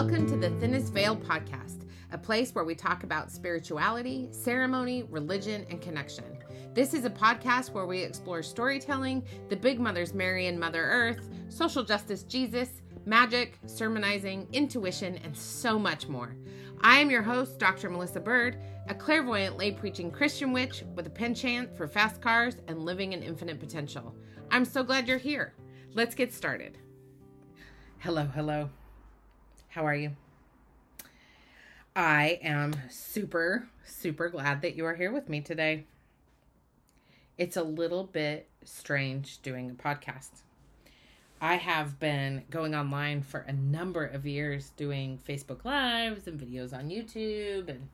Welcome to the Thinnest Veil podcast, a place where we talk about spirituality, ceremony, religion, and connection. This is a podcast where we explore storytelling, the big mothers Mary and Mother Earth, social justice Jesus, magic, sermonizing, intuition, and so much more. I am your host, Dr. Melissa Bird, a clairvoyant lay preaching Christian witch with a penchant for fast cars and living in infinite potential. I'm so glad you're here. Let's get started. Hello, hello. How are you? I am super, super glad that you are here with me today. It's a little bit strange doing a podcast. I have been going online for a number of years doing Facebook Lives and videos on YouTube and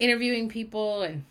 interviewing people and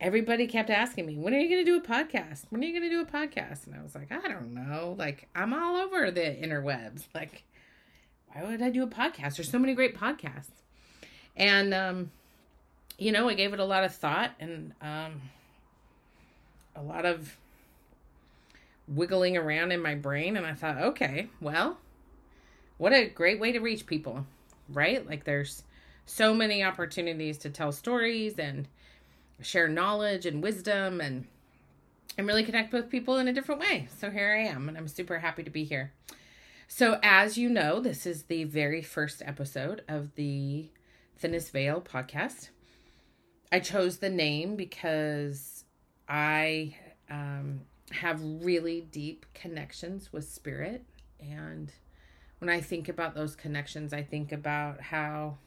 everybody kept asking me, "When are you going to do a podcast? When are you going to do a podcast?" And I was like, "I don't know. Like I'm all over the interwebs. Like why would I do a podcast? There's so many great podcasts." And um you know, I gave it a lot of thought and um a lot of wiggling around in my brain and I thought, okay, well, what a great way to reach people, right? Like there's so many opportunities to tell stories and share knowledge and wisdom and and really connect with people in a different way. So here I am and I'm super happy to be here. So as you know, this is the very first episode of the Thinnest Veil podcast. I chose the name because I um, have really deep connections with spirit. And when I think about those connections, I think about how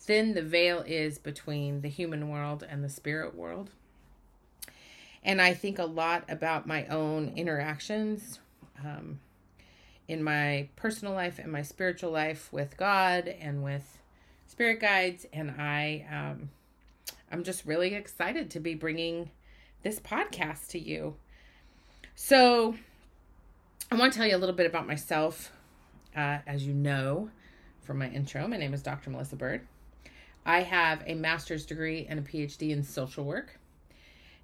thin the veil is between the human world and the spirit world. And I think a lot about my own interactions um, in my personal life and my spiritual life with God and with spirit guides. And I, um, I'm just really excited to be bringing this podcast to you. So, I want to tell you a little bit about myself. Uh, as you know from my intro, my name is Dr. Melissa Bird. I have a master's degree and a PhD in social work.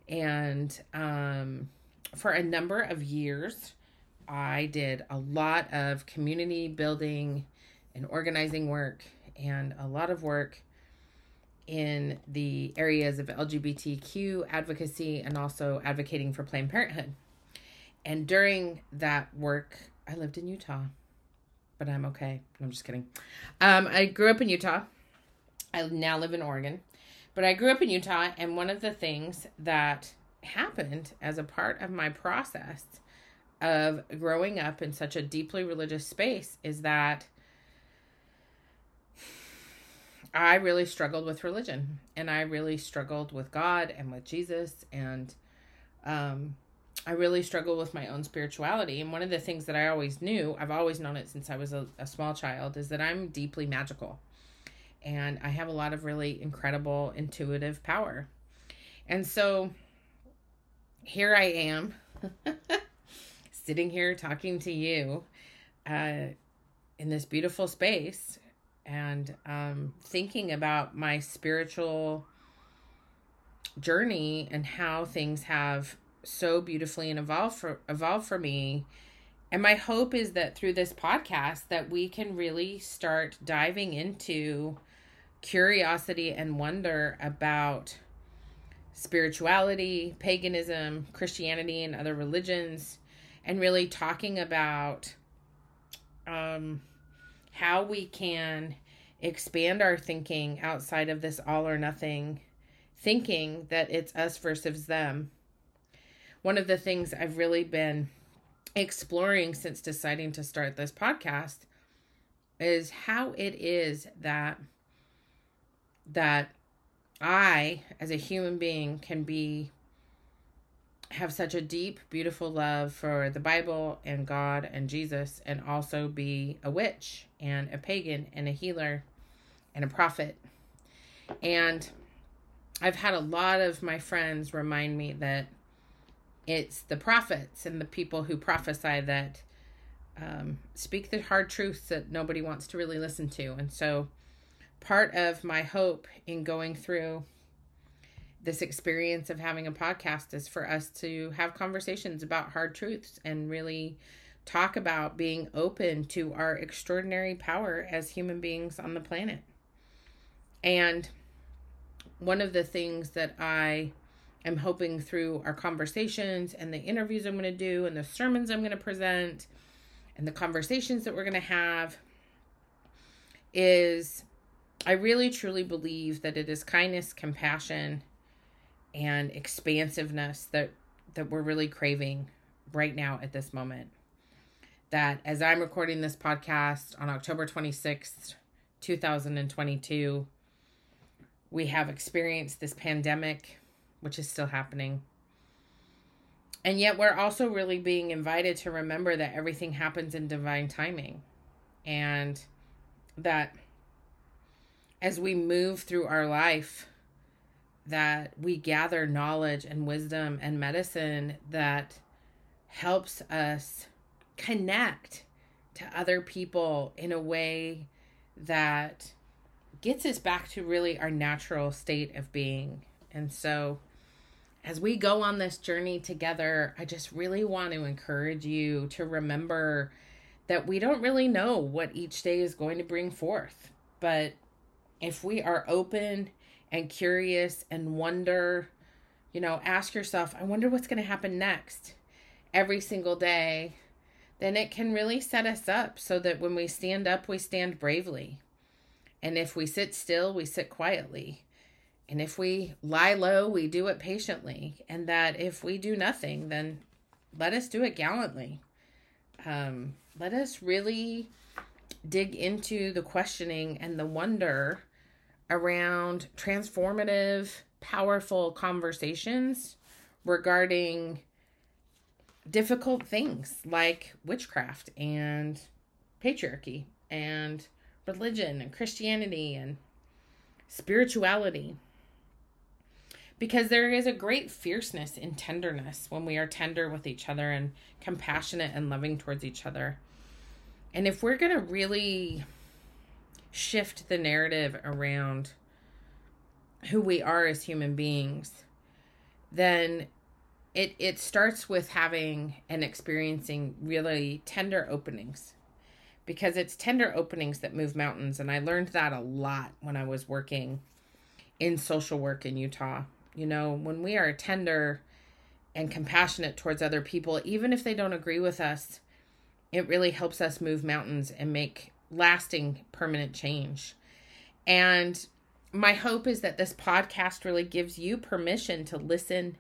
And um, for a number of years, I did a lot of community building and organizing work and a lot of work in the areas of LGBTQ advocacy and also advocating for Planned Parenthood. And during that work, I lived in Utah, but I'm okay. I'm just kidding. Um, I grew up in Utah. I now live in Oregon, but I grew up in Utah. And one of the things that happened as a part of my process of growing up in such a deeply religious space is that I really struggled with religion and I really struggled with God and with Jesus and um I really struggled with my own spirituality. And one of the things that I always knew, I've always known it since I was a, a small child, is that I'm deeply magical. And I have a lot of really incredible intuitive power. And so here I am, sitting here talking to you uh, in this beautiful space and um, thinking about my spiritual journey and how things have so beautifully and evolved for evolved for me. And my hope is that through this podcast that we can really start diving into curiosity and wonder about spirituality, paganism, Christianity and other religions and really talking about um how we can expand our thinking outside of this all or nothing thinking that it's us versus them. One of the things I've really been exploring since deciding to start this podcast is how it is that that I as a human being can be have such a deep beautiful love for the Bible and God and Jesus and also be a witch and a pagan and a healer and a prophet. And I've had a lot of my friends remind me that it's the prophets and the people who prophesy that um, speak the hard truths that nobody wants to really listen to. And so, part of my hope in going through this experience of having a podcast is for us to have conversations about hard truths and really talk about being open to our extraordinary power as human beings on the planet. And one of the things that I am hoping through our conversations and the interviews I'm going to do and the sermons I'm going to present and the conversations that we're going to have is I really truly believe that it is kindness, compassion, and expansiveness that that we're really craving right now at this moment. That as I'm recording this podcast on October 26th, 2022, we have experienced this pandemic, which is still happening. And yet, we're also really being invited to remember that everything happens in divine timing. And that as we move through our life, that we gather knowledge and wisdom and medicine that helps us connect to other people in a way that gets us back to really our natural state of being. And so, as we go on this journey together, I just really want to encourage you to remember that we don't really know what each day is going to bring forth. But if we are open and curious and wonder, you know, ask yourself, I wonder what's going to happen next every single day, then it can really set us up so that when we stand up, we stand bravely. And if we sit still, we sit quietly. And if we lie low, we do it patiently. And that if we do nothing, then let us do it gallantly. Um, let us really dig into the questioning and the wonder around transformative, powerful conversations regarding difficult things like witchcraft and patriarchy and religion and Christianity and spirituality. Because there is a great fierceness in tenderness when we are tender with each other and compassionate and loving towards each other. And if we're going to really shift the narrative around who we are as human beings, then it it starts with having and experiencing really tender openings because it's tender openings that move mountains and I learned that a lot when I was working in social work in Utah. You know, when we are tender and compassionate towards other people even if they don't agree with us, it really helps us move mountains and make lasting permanent change. And my hope is that this podcast really gives you permission to listen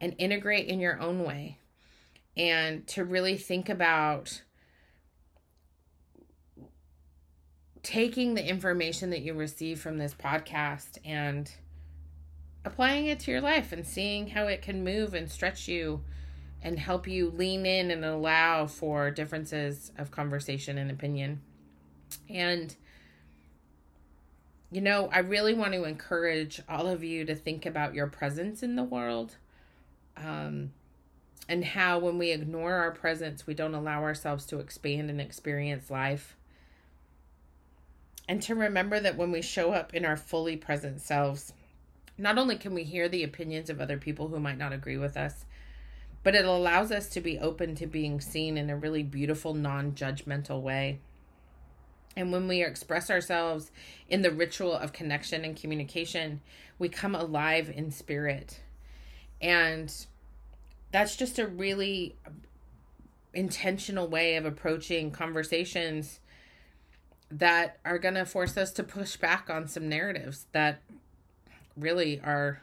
and integrate in your own way and to really think about taking the information that you receive from this podcast and applying it to your life and seeing how it can move and stretch you and help you lean in and allow for differences of conversation and opinion. And you know, I really want to encourage all of you to think about your presence in the world um, and how when we ignore our presence, we don't allow ourselves to expand and experience life. And to remember that when we show up in our fully present selves, not only can we hear the opinions of other people who might not agree with us, but it allows us to be open to being seen in a really beautiful, non judgmental way. And when we express ourselves in the ritual of connection and communication, we come alive in spirit. And that's just a really intentional way of approaching conversations that are going to force us to push back on some narratives that really are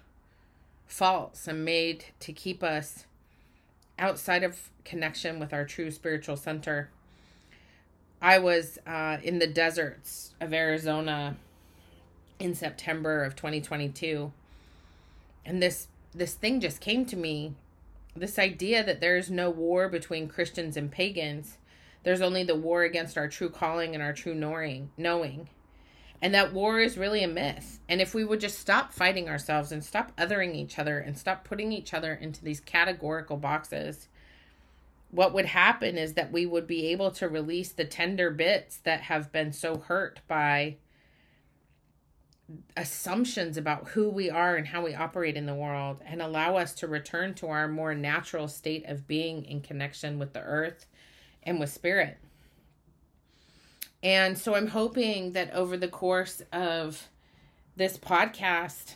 false and made to keep us outside of connection with our true spiritual center. I was uh, in the deserts of Arizona in September of 2022, and this this thing just came to me this idea that there's no war between Christians and pagans. There's only the war against our true calling and our true knowing, knowing. And that war is really a myth. And if we would just stop fighting ourselves and stop othering each other and stop putting each other into these categorical boxes, what would happen is that we would be able to release the tender bits that have been so hurt by assumptions about who we are and how we operate in the world and allow us to return to our more natural state of being in connection with the earth and with spirit. And so I'm hoping that over the course of this podcast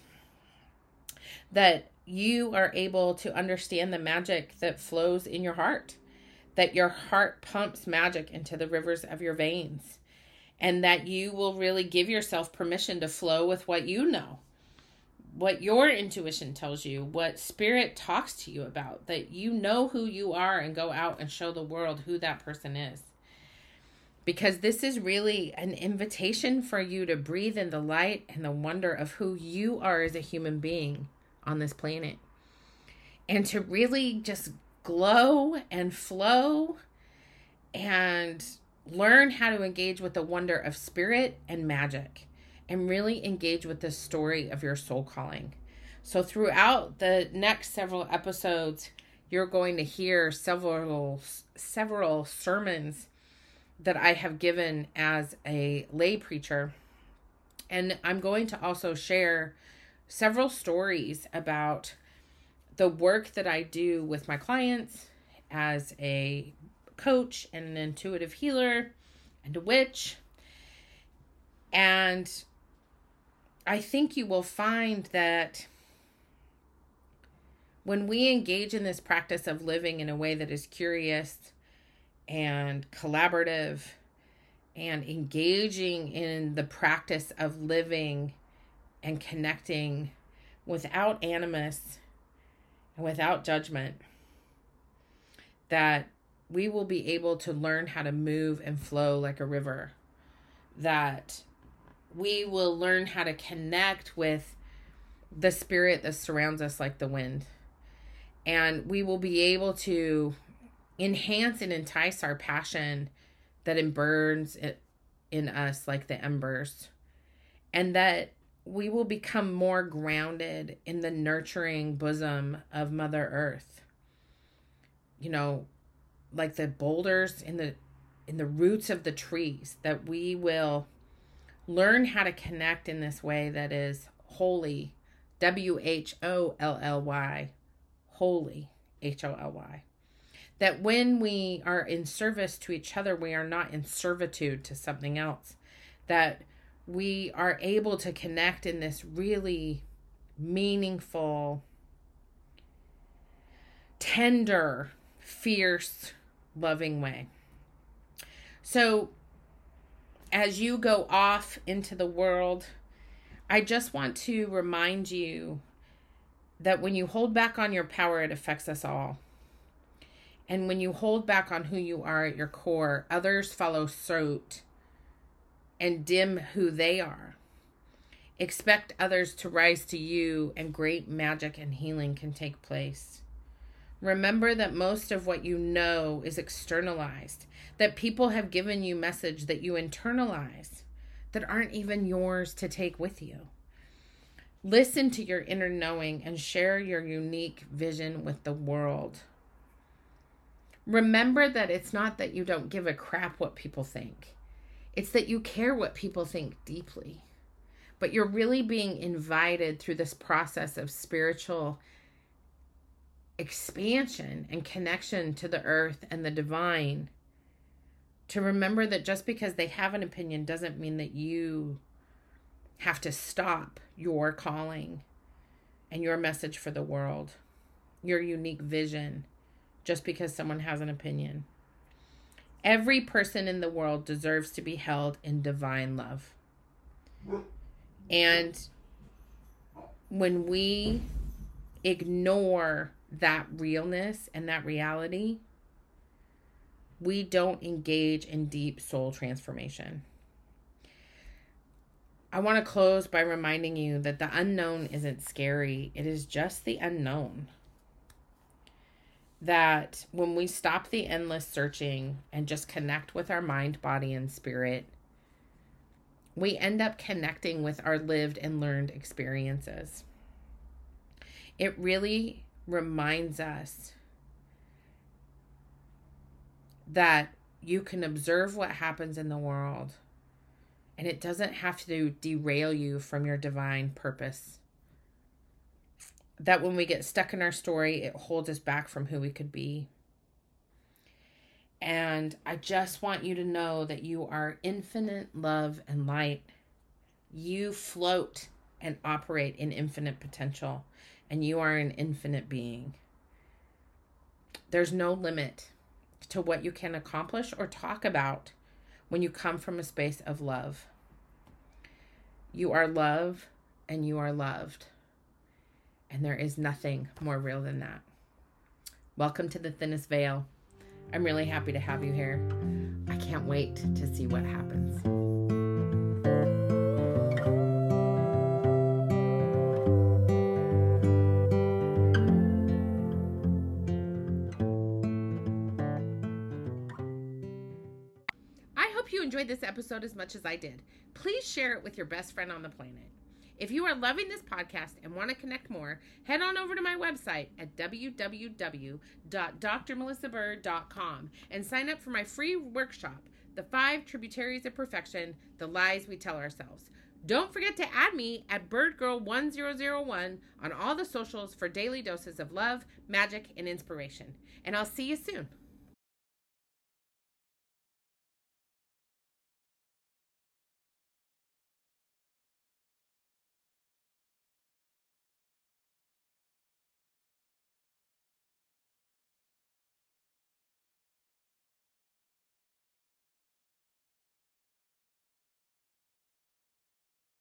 that you are able to understand the magic that flows in your heart, that your heart pumps magic into the rivers of your veins, and that you will really give yourself permission to flow with what you know, what your intuition tells you, what spirit talks to you about, that you know who you are and go out and show the world who that person is. Because this is really an invitation for you to breathe in the light and the wonder of who you are as a human being on this planet. And to really just glow and flow and learn how to engage with the wonder of spirit and magic and really engage with the story of your soul calling. So throughout the next several episodes, you're going to hear several several sermons that I have given as a lay preacher. And I'm going to also share several stories about the work that I do with my clients as a coach and an intuitive healer and a witch. And I think you will find that when we engage in this practice of living in a way that is curious and collaborative and engaging in the practice of living and connecting without animus without judgment, that we will be able to learn how to move and flow like a river. That we will learn how to connect with the spirit that surrounds us like the wind. And we will be able to enhance and entice our passion that burns in us like the embers. And that we will become more grounded in the nurturing bosom of Mother Earth. You know, like the boulders in the in the roots of the trees that we will learn how to connect in this way that is holy. W H O L L Y holy H O L Y. That when we are in service to each other we are not in servitude to something else. That we are able to connect in this really meaningful, tender, fierce, loving way. So, as you go off into the world, I just want to remind you that when you hold back on your power, it affects us all. And when you hold back on who you are at your core, others follow suit and dim who they are. Expect others to rise to you, and great magic and healing can take place. Remember that most of what you know is externalized, that people have given you message that you internalize that aren't even yours to take with you. Listen to your inner knowing and share your unique vision with the world. Remember that it's not that you don't give a crap what people think. It's that you care what people think deeply. But you're really being invited through this process of spiritual expansion and connection to the earth and the divine to remember that just because they have an opinion doesn't mean that you have to stop your calling and your message for the world, your unique vision, just because someone has an opinion. Every person in the world deserves to be held in divine love. And when we ignore that realness and that reality, we don't engage in deep soul transformation. I want to close by reminding you that the unknown isn't scary, it is just the unknown that when we stop the endless searching and just connect with our mind, body, and spirit, we end up connecting with our lived and learned experiences. It really reminds us that you can observe what happens in the world and it doesn't have to derail you from your divine purpose that when we get stuck in our story, it holds us back from who we could be. And I just want you to know that you are infinite love and light. You float and operate in infinite potential, and you are an infinite being. There's no limit to what you can accomplish or talk about when you come from a space of love. You are love and you are loved. And there is nothing more real than that. Welcome to the thinnest veil. I'm really happy to have you here. I can't wait to see what happens. I hope you enjoyed this episode as much as I did. Please share it with your best friend on the planet. If you are loving this podcast and want to connect more, head on over to my website at www.drmelissabird.com and sign up for my free workshop, The Five Tributaries of Perfection The Lies We Tell Ourselves. Don't forget to add me at BirdGirl1001 on all the socials for daily doses of love, magic, and inspiration. And I'll see you soon.